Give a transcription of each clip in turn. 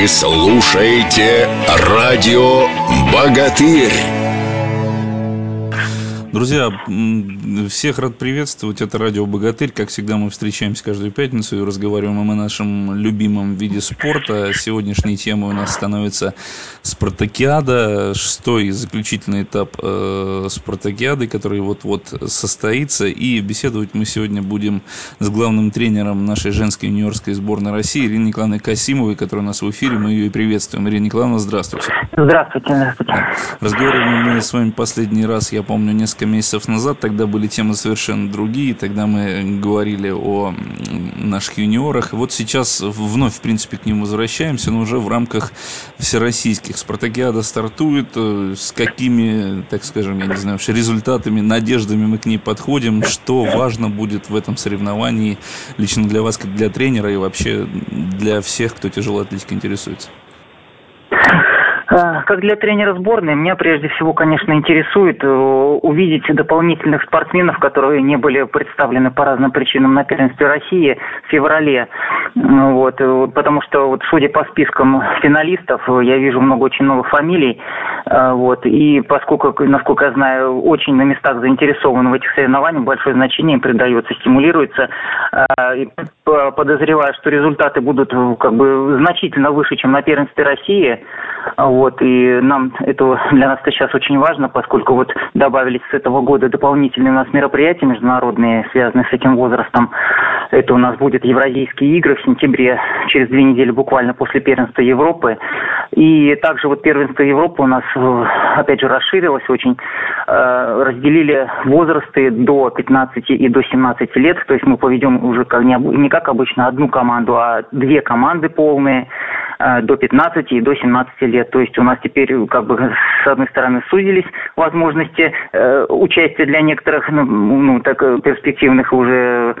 Вы слушаете радио «Богатырь». Друзья, всех рад приветствовать. Это радио «Богатырь». Как всегда, мы встречаемся каждую пятницу и разговариваем о нашем любимом виде спорта. Сегодняшней темой у нас становится спартакиада, шестой заключительный этап э, спартакиады, который вот-вот состоится. И беседовать мы сегодня будем с главным тренером нашей женской юниорской сборной России Ириной Николаевной Касимовой, которая у нас в эфире. Мы ее и приветствуем. Ирина Николаевна, здравствуйте. Здравствуйте. Здравствуйте. Разговаривали мы с вами последний раз, я помню, несколько несколько месяцев назад, тогда были темы совершенно другие, тогда мы говорили о наших юниорах. Вот сейчас вновь, в принципе, к ним возвращаемся, но уже в рамках всероссийских. Спартакиада стартует, э, с какими, так скажем, я не знаю, результатами, надеждами мы к ней подходим, что важно будет в этом соревновании лично для вас, как для тренера и вообще для всех, кто тяжелой атлетикой интересуется? А, как для тренера сборной, меня прежде всего, конечно, интересует э, увидеть дополнительных спортсменов, которые не были представлены по разным причинам на первенстве России в феврале. Вот, э, потому что, вот, судя по спискам финалистов, я вижу много очень новых фамилий. Вот, и поскольку, насколько я знаю, очень на местах заинтересованы в этих соревнованиях, большое значение им придается, стимулируется. Подозреваю, что результаты будут как бы значительно выше, чем на первенстве России. Вот, и нам это для нас это сейчас очень важно, поскольку вот добавились с этого года дополнительные у нас мероприятия международные, связанные с этим возрастом. Это у нас будет Евразийские игры в сентябре, через две недели буквально после первенства Европы. И также вот первенство Европы у нас, опять же, расширилось очень. Э, разделили возрасты до 15 и до 17 лет. То есть мы поведем уже как не как обычно одну команду, а две команды полные. Э, до 15 и до 17 лет. То есть у нас теперь как бы с одной стороны сузились возможности э, участия для некоторых ну, ну так э, перспективных уже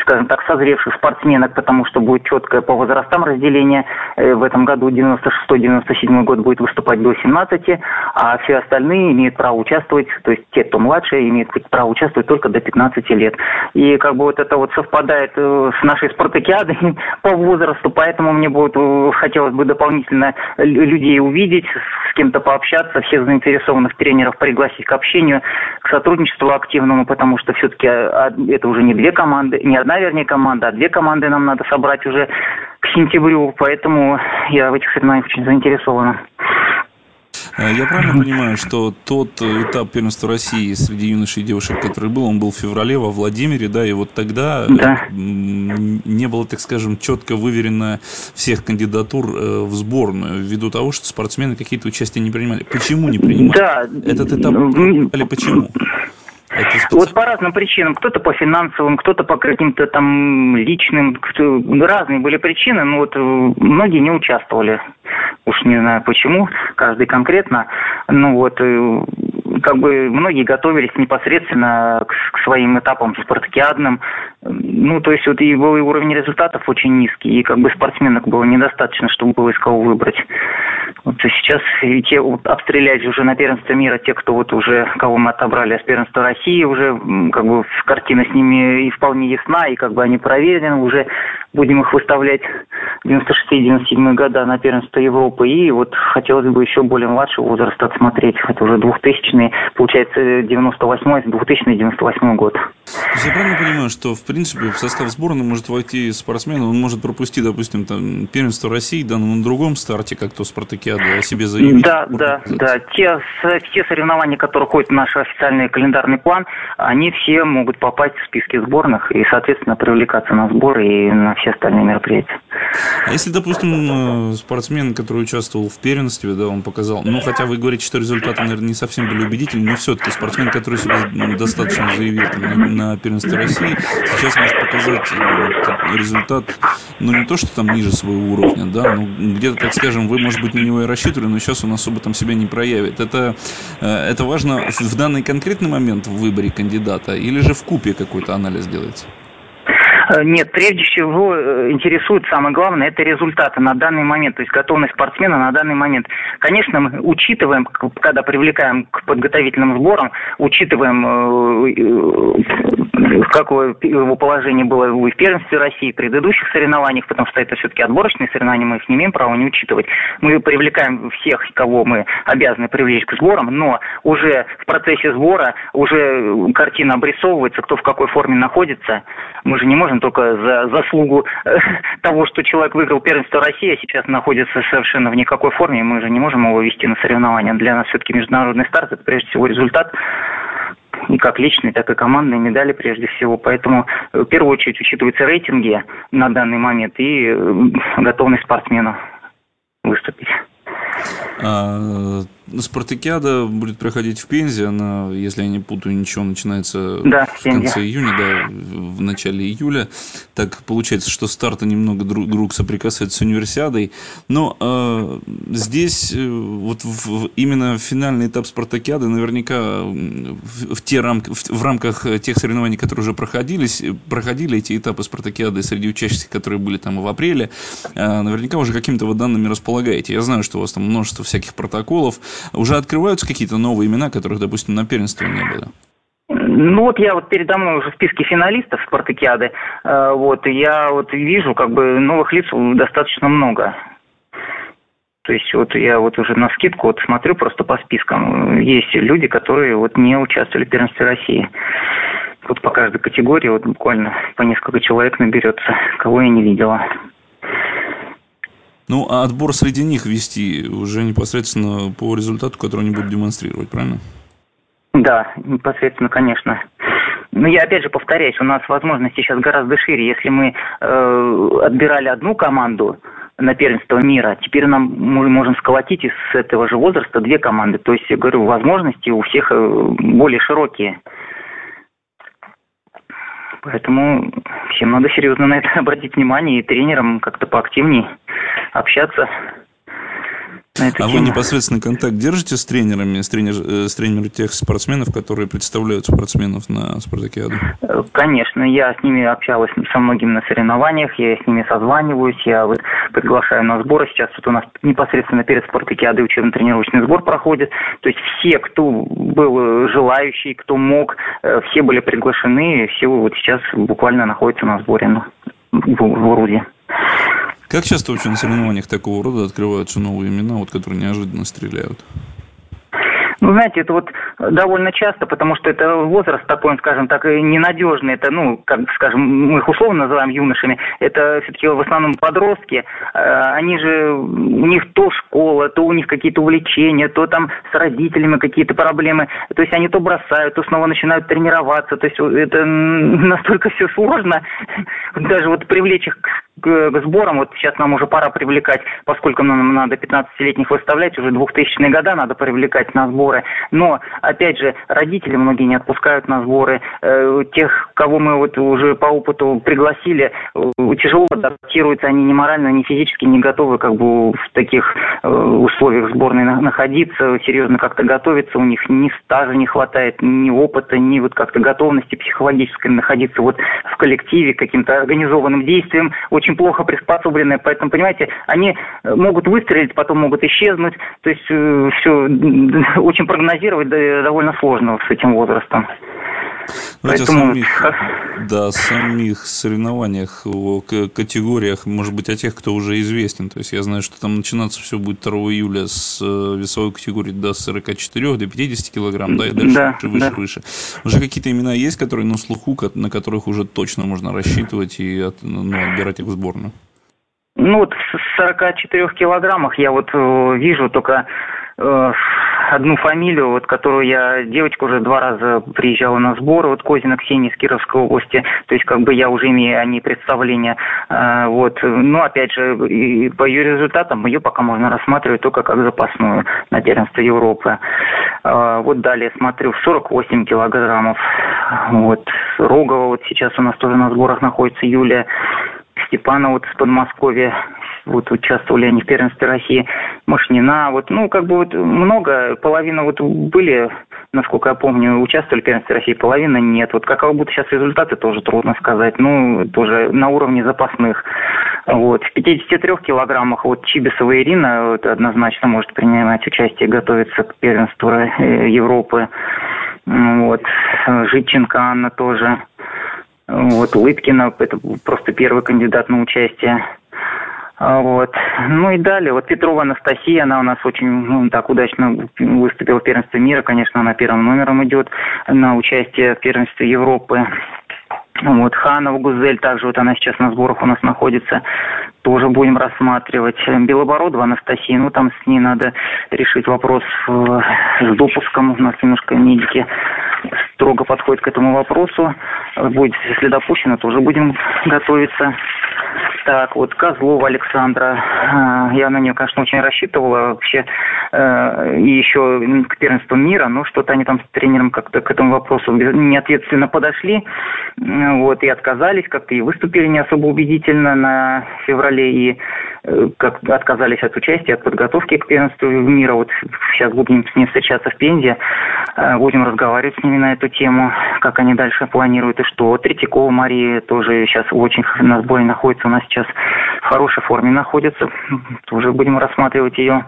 скажем так созревших спортсменок, потому что будет четкое по возрастам разделение. В этом году 96-97 год будет выступать до 17, а все остальные имеют право участвовать, то есть те, кто младше, имеют право участвовать только до 15 лет. И как бы вот это вот совпадает с нашей спартакиадой по возрасту, поэтому мне будет хотелось бы дополнительно людей увидеть, с кем-то пообщаться, всех заинтересованных тренеров пригласить к общению, к сотрудничеству активному, потому что все-таки а, это уже не две команды, не одна, вернее, команда, а две команды нам надо собрать уже к сентябрю, поэтому я в этих соревнованиях очень заинтересована. Э, я правильно понимаю, что тот э, этап первенства России среди юношей и девушек, который был, он был в феврале во Владимире, да, и вот тогда да. не было, так скажем, четко выверено всех кандидатур э, в сборную, ввиду того, что спортсмены какие-то участия не принимали. Почему не принимали? Да. Этот этап или почему? Вот по разным причинам. Кто-то по финансовым, кто-то по каким-то там личным. Разные были причины, но вот многие не участвовали. Уж не знаю почему, каждый конкретно. Ну вот, э, как бы многие готовились непосредственно к, к своим этапам спартакиадным. Ну, то есть вот и был и уровень результатов очень низкий, и как бы спортсменок было недостаточно, чтобы было из кого выбрать. Вот сейчас и те вот, обстрелять уже на первенство мира, те, кто вот уже, кого мы отобрали с первенства России, уже как бы картина с ними и вполне ясна, и как бы они проверены, уже будем их выставлять 96-97 года на первенство Европы. И вот хотелось бы еще более младшего возраста отсмотреть. Это уже 2000 получается 98 2000 98 год. Я правильно понимаю, что в принципе в состав сборной может войти спортсмен, он может пропустить, допустим, там первенство России, да, на другом старте, как то Спартакиада, о себе заявить? Да, да, да. Те, те соревнования, которые ходят в наш официальный календарный план, они все могут попасть в списки сборных и, соответственно, привлекаться на сборы и на все остальные мероприятия. А если, допустим, э, спортсмен, который участвовал в первенстве, да, он показал, ну, хотя вы говорите, что результаты, наверное, не совсем были убедительны, но все-таки спортсмен, который себя достаточно заявил там, на, на первенстве России, сейчас может показать э, результат, ну, не то, что там ниже своего уровня, да, ну, где-то, так скажем, вы, может быть, на него и рассчитывали, но сейчас он особо там себя не проявит. Это, э, это важно в данный конкретный момент в выборе кандидата или же в купе какой-то анализ делается? Э, нет, прежде всего э, интересует самое главное, это результаты на данный момент, то есть готовность спортсмена на данный момент. Конечно, мы учитываем, когда привлекаем к подготовительным сборам, учитываем, э, какое его положение было в первенстве России, в предыдущих соревнованиях, потому что это все-таки отборочные соревнования, мы их не имеем права не учитывать. Мы привлекаем всех, кого мы обязаны привлечь к сборам, но уже в процессе сбора уже картина обрисовывается, кто в какой форме находится. Мы же не можем только за заслугу э, того, что человек выиграл первенство России, а сейчас находится совершенно в никакой форме, мы же не можем его вести на соревнования. Для нас все-таки международный старт – это прежде всего результат и как личные, так и командные медали прежде всего. Поэтому э, в первую очередь учитываются рейтинги на данный момент и э, готовность спортсмена выступить. Спартакиада будет проходить в Пензе. Она, если я не путаю, ничего начинается да, в конце июня, да, в начале июля. Так получается, что старты немного друг, друг соприкасаются с универсиадой. Но э, здесь э, вот в, именно финальный этап Спартакиады наверняка в, в, те рамки, в, в рамках тех соревнований, которые уже проходились, проходили эти этапы Спартакиады среди учащихся, которые были там в апреле, э, наверняка уже какими-то вот данными располагаете. Я знаю, что у вас там множество всяких протоколов уже открываются какие-то новые имена, которых, допустим, на первенстве не было? Ну вот я вот передо мной уже в списке финалистов Спартакиады, э, вот, и я вот вижу как бы новых лиц достаточно много. То есть вот я вот уже на скидку вот смотрю просто по спискам. Есть люди, которые вот не участвовали в первенстве России. Вот по каждой категории вот буквально по несколько человек наберется, кого я не видела. Ну, а отбор среди них вести уже непосредственно по результату, который они будут демонстрировать, правильно? Да, непосредственно, конечно. Но я опять же повторяюсь, у нас возможности сейчас гораздо шире. Если мы э, отбирали одну команду на первенство мира, теперь нам мы можем сколотить из этого же возраста две команды. То есть, я говорю, возможности у всех э, более широкие. Поэтому всем надо серьезно на это обратить внимание и тренерам как-то поактивнее общаться а тему. вы непосредственно контакт держите с тренерами, с, тренер, э, с тренерами тех спортсменов, которые представляют спортсменов на спартакиаду? Э, конечно, я с ними общалась со многими на соревнованиях, я с ними созваниваюсь, я вот приглашаю на сборы. Сейчас вот у нас непосредственно перед спартакиадой учебно-тренировочный сбор проходит. То есть все, кто был желающий, кто мог, э, все были приглашены, все вот сейчас буквально находятся на сборе ну, в, в Уруде. Как часто вообще на соревнованиях такого рода открываются новые имена, вот, которые неожиданно стреляют? Ну, знаете, это вот довольно часто, потому что это возраст такой, скажем так, ненадежный. Это, ну, как скажем, мы их условно называем юношами. Это все-таки в основном подростки. Э, они же, у них то школа, то у них какие-то увлечения, то там с родителями какие-то проблемы. То есть они то бросают, то снова начинают тренироваться. То есть это настолько все сложно. Даже вот привлечь их к, к сборам, вот сейчас нам уже пора привлекать, поскольку нам надо 15-летних выставлять, уже 2000-е года надо привлекать на сборы. Но, опять же, родители многие не отпускают на сборы. Э, тех, кого мы вот уже по опыту пригласили, э, тяжело адаптируются, они ни морально, ни физически не готовы как бы в таких э, условиях сборной находиться, серьезно как-то готовиться, у них ни стажа не хватает, ни опыта, ни вот как-то готовности психологической находиться вот в коллективе, каким-то организованным действием, очень плохо приспособленные, поэтому, понимаете, они э, могут выстрелить, потом могут исчезнуть, то есть э, все очень прогнозировать довольно сложно с этим возрастом. Давайте Поэтому... о самих, да, самих соревнованиях, о категориях, может быть, о тех, кто уже известен. То есть я знаю, что там начинаться все будет 2 июля с э, весовой категории до 44, до 50 килограмм, да, и дальше да, выше, выше, да. выше. Уже какие-то имена есть, которые на слуху, на которых уже точно можно рассчитывать и от, ну, отбирать их в сборную? Ну, вот в 44 килограммах я вот э, вижу только э, одну фамилию, вот которую я, девочка уже два раза приезжала на сбор, вот Козина Ксения из Кировской области, то есть как бы я уже имею о ней представление, э, вот, ну опять же, по ее результатам ее пока можно рассматривать только как запасную на первенство Европы. Э, вот далее смотрю, 48 килограммов, вот, Рогова вот сейчас у нас тоже на сборах находится. Юлия, Степана вот из Подмосковья, вот участвовали они в первенстве России, Машнина, вот, ну, как бы вот много, половина вот были насколько я помню, участвовали в первенстве России, половина нет. Вот каковы будут сейчас результаты, тоже трудно сказать. Ну, тоже на уровне запасных. Вот. В 53 килограммах вот Чибисова Ирина вот, однозначно может принимать участие, готовиться к первенству э, Европы. Вот. Житченко Анна тоже. Вот. Лыткина, это просто первый кандидат на участие. А, вот. Ну и далее, вот Петрова Анастасия, она у нас очень ну, так удачно выступила в первенстве мира, конечно, она первым номером идет на участие в первенстве Европы. Вот Ханова Гузель, также вот она сейчас на сборах у нас находится, тоже будем рассматривать. Белобородова Анастасия, ну там с ней надо решить вопрос э, с допуском, у нас немножко медики строго подходят к этому вопросу. Будет, если допущено, тоже будем готовиться. Так, вот Козлова Александра, а, я на нее, конечно, очень рассчитывала вообще, э, и еще к первенству мира, но что-то они там с тренером как-то к этому вопросу неответственно подошли, вот, и отказались как-то, и выступили не особо убедительно на феврале, и э, как отказались от участия, от подготовки к первенству мира. Вот сейчас будем с ним встречаться в Пензе, э, будем разговаривать с ними на эту тему, как они дальше планируют и что. Третьякова Мария тоже сейчас очень на сборе находится у нас сейчас в хорошей форме находится. Тоже будем рассматривать ее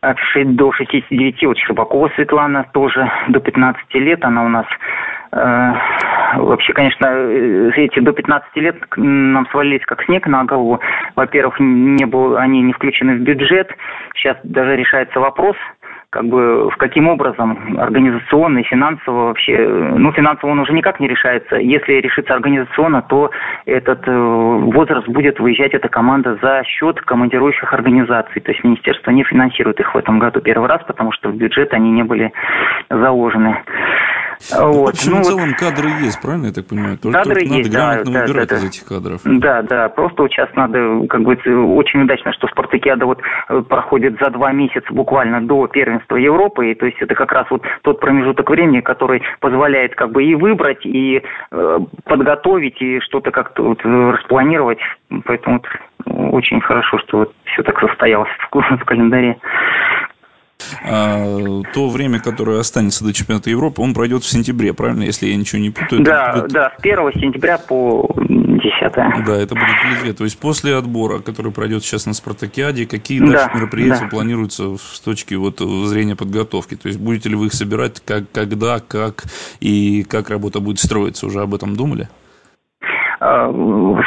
от 6 до 69. Вот Щербакова Светлана тоже до 15 лет. Она у нас э, вообще, конечно, э, эти до 15 лет нам свалились как снег на голову. Во-первых, не был, они не включены в бюджет. Сейчас даже решается вопрос – как бы в каким образом организационно и финансово вообще, ну финансово он уже никак не решается. Если решится организационно, то этот э, возраст будет выезжать эта команда за счет командирующих организаций. То есть министерство не финансирует их в этом году первый раз, потому что в бюджет они не были заложены. Ну, вот. В общем, ну, в целом вот... кадры есть, правильно я так понимаю? Только, кадры только есть, надо грамотно да, выбирать да, да, из этих кадров. Да, да, просто вот сейчас надо, как бы, очень удачно, что Спартакиада вот э, проходит за два месяца буквально до первенства Европы, и то есть это как раз вот тот промежуток времени, который позволяет как бы и выбрать, и э, подготовить, и что-то как-то вот распланировать, поэтому вот очень хорошо, что вот все так состоялось в, в календаре. А, то время, которое останется до чемпионата Европы, он пройдет в сентябре, правильно, если я ничего не путаю? Да, будет... да, с 1 сентября по 10. Да, это будет в Литве. То есть после отбора, который пройдет сейчас на Спартакиаде, какие дальше да, мероприятия да. планируются с точки вот зрения подготовки? То есть будете ли вы их собирать, как, когда, как и как работа будет строиться? Уже об этом думали? Э,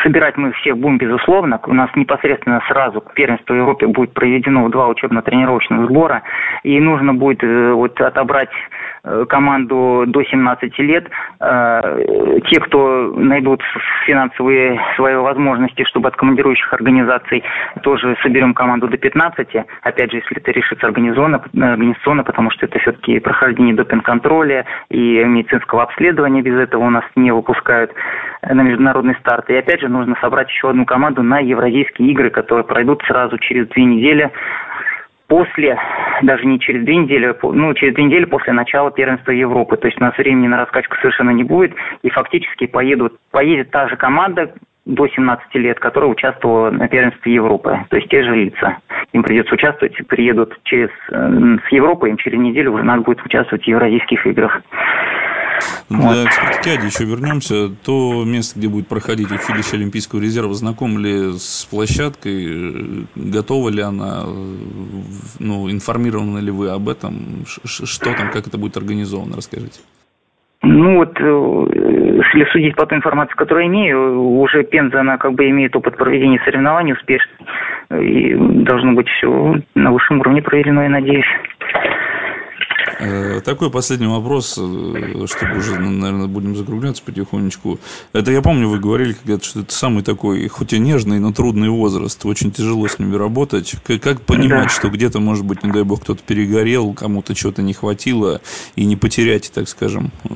собирать мы всех будем, безусловно. У нас непосредственно сразу к первенству Европе будет проведено два учебно-тренировочных сбора. И нужно будет э, вот отобрать команду до 17 лет. Э, те, кто найдут финансовые свои возможности, чтобы от командирующих организаций тоже соберем команду до 15. Опять же, если это решится организационно, организационно потому что это все-таки прохождение допинг-контроля и медицинского обследования. Без этого у нас не выпускают на международный старт. И опять же, нужно собрать еще одну команду на Евразийские игры, которые пройдут сразу через две недели после, даже не через две недели, ну, через две недели после начала первенства Европы. То есть у нас времени на раскачку совершенно не будет, и фактически поедут, поедет та же команда до 17 лет, которая участвовала на первенстве Европы. То есть те же лица. Им придется участвовать, приедут через, э, с Европы, им через неделю уже надо будет участвовать в Евразийских играх. Да, к спартакиаде еще вернемся. То место, где будет проходить училище Олимпийского резерва, знаком ли с площадкой? Готова ли она? Ну, информированы ли вы об этом? Что там, как это будет организовано? Расскажите. Ну вот, э, если судить по той информации, которую имею, уже Пенза, она как бы имеет опыт проведения соревнований успешно. И должно быть все на высшем уровне проведено, я надеюсь. Э, такой последний вопрос, э, чтобы уже, ну, наверное, будем закругляться потихонечку. Это я помню, вы говорили когда-то, что это самый такой, хоть и нежный, но трудный возраст. Очень тяжело с ними работать. Как понимать, да. что где-то, может быть, не дай бог, кто-то перегорел, кому-то чего-то не хватило, и не потерять, так скажем, э,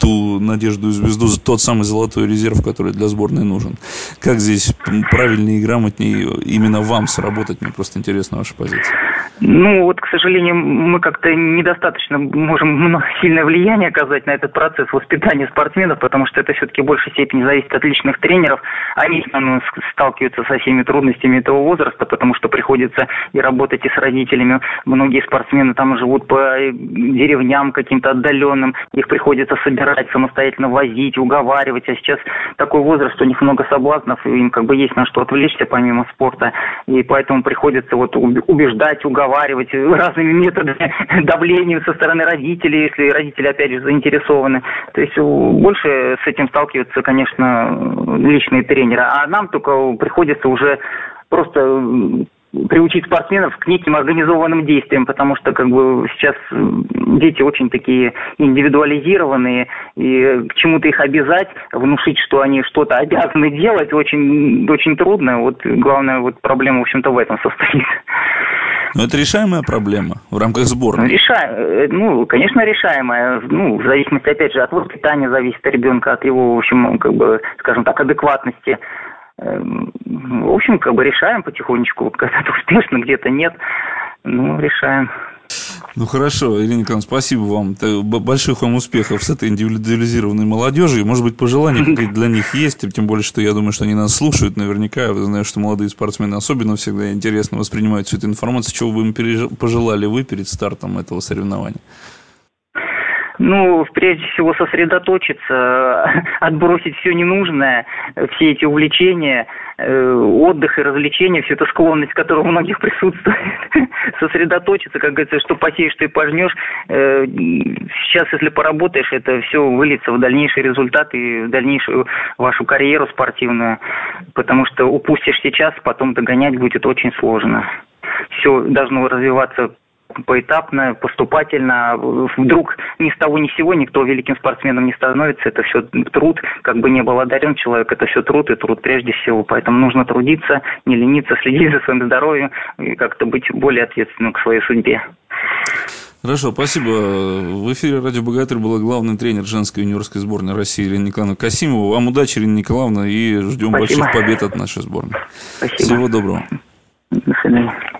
ту надежду и звезду, тот самый золотой резерв, который для сборной нужен. Как здесь правильнее и грамотнее именно вам сработать? Мне просто интересна ваша позиция. Ну, вот, к сожалению, мы как-то недостаточно можем сильное влияние оказать на этот процесс воспитания спортсменов, потому что это все-таки в большей степени зависит от личных тренеров. Они ну, сталкиваются со всеми трудностями этого возраста, потому что приходится и работать и с родителями. Многие спортсмены там живут по деревням каким-то отдаленным, их приходится собирать, самостоятельно возить, уговаривать. А сейчас такой возраст, у них много соблазнов, и им как бы есть на что отвлечься помимо спорта. И поэтому приходится вот убеждать, уговаривать разными методами давления со стороны родителей, если родители опять же заинтересованы. То есть больше с этим сталкиваются, конечно, личные тренеры. А нам только приходится уже просто приучить спортсменов к неким организованным действиям, потому что как бы сейчас дети очень такие индивидуализированные, и к чему-то их обязать, внушить, что они что-то обязаны делать, очень, очень трудно. Вот главная вот проблема, в общем-то, в этом состоит. Но это решаемая проблема в рамках сборной? Решаем, э, ну, конечно, решаемая. Ну, в зависимости, опять же, от воспитания зависит ребенка, от его, в общем, как бы, скажем так, адекватности. Эм, в общем, как бы решаем потихонечку. Когда-то успешно, где-то нет. Ну, решаем. Ну хорошо, Ирина Николаевна, спасибо вам. Больших вам успехов с этой индивидуализированной молодежью. Может быть, пожелания какие-то для них есть, тем более, что я думаю, что они нас слушают наверняка. Я знаю, что молодые спортсмены особенно всегда интересно воспринимают всю эту информацию. Чего бы им пожелали вы перед стартом этого соревнования? Ну, прежде всего сосредоточиться, отбросить все ненужное, все эти увлечения, э, отдых и развлечения, всю эту склонность, которая у многих присутствует, сосредоточиться, как говорится, что посеешь, и пожнешь. Э, сейчас, если поработаешь, это все выльется в дальнейший результат и в дальнейшую вашу карьеру спортивную, потому что упустишь сейчас, потом догонять будет очень сложно все должно развиваться поэтапно, поступательно. Вдруг ни с того ни с сего никто великим спортсменом не становится. Это все труд, как бы не был одарен человек, это все труд и труд прежде всего. Поэтому нужно трудиться, не лениться, следить за своим здоровьем и как-то быть более ответственным к своей судьбе. Хорошо, спасибо. В эфире «Радио Богатырь» была главный тренер женской юниорской сборной России Ирина Николаевна Касимова. Вам удачи, Ирина Николаевна, и ждем спасибо. больших побед от нашей сборной. Спасибо. Всего доброго. До свидания.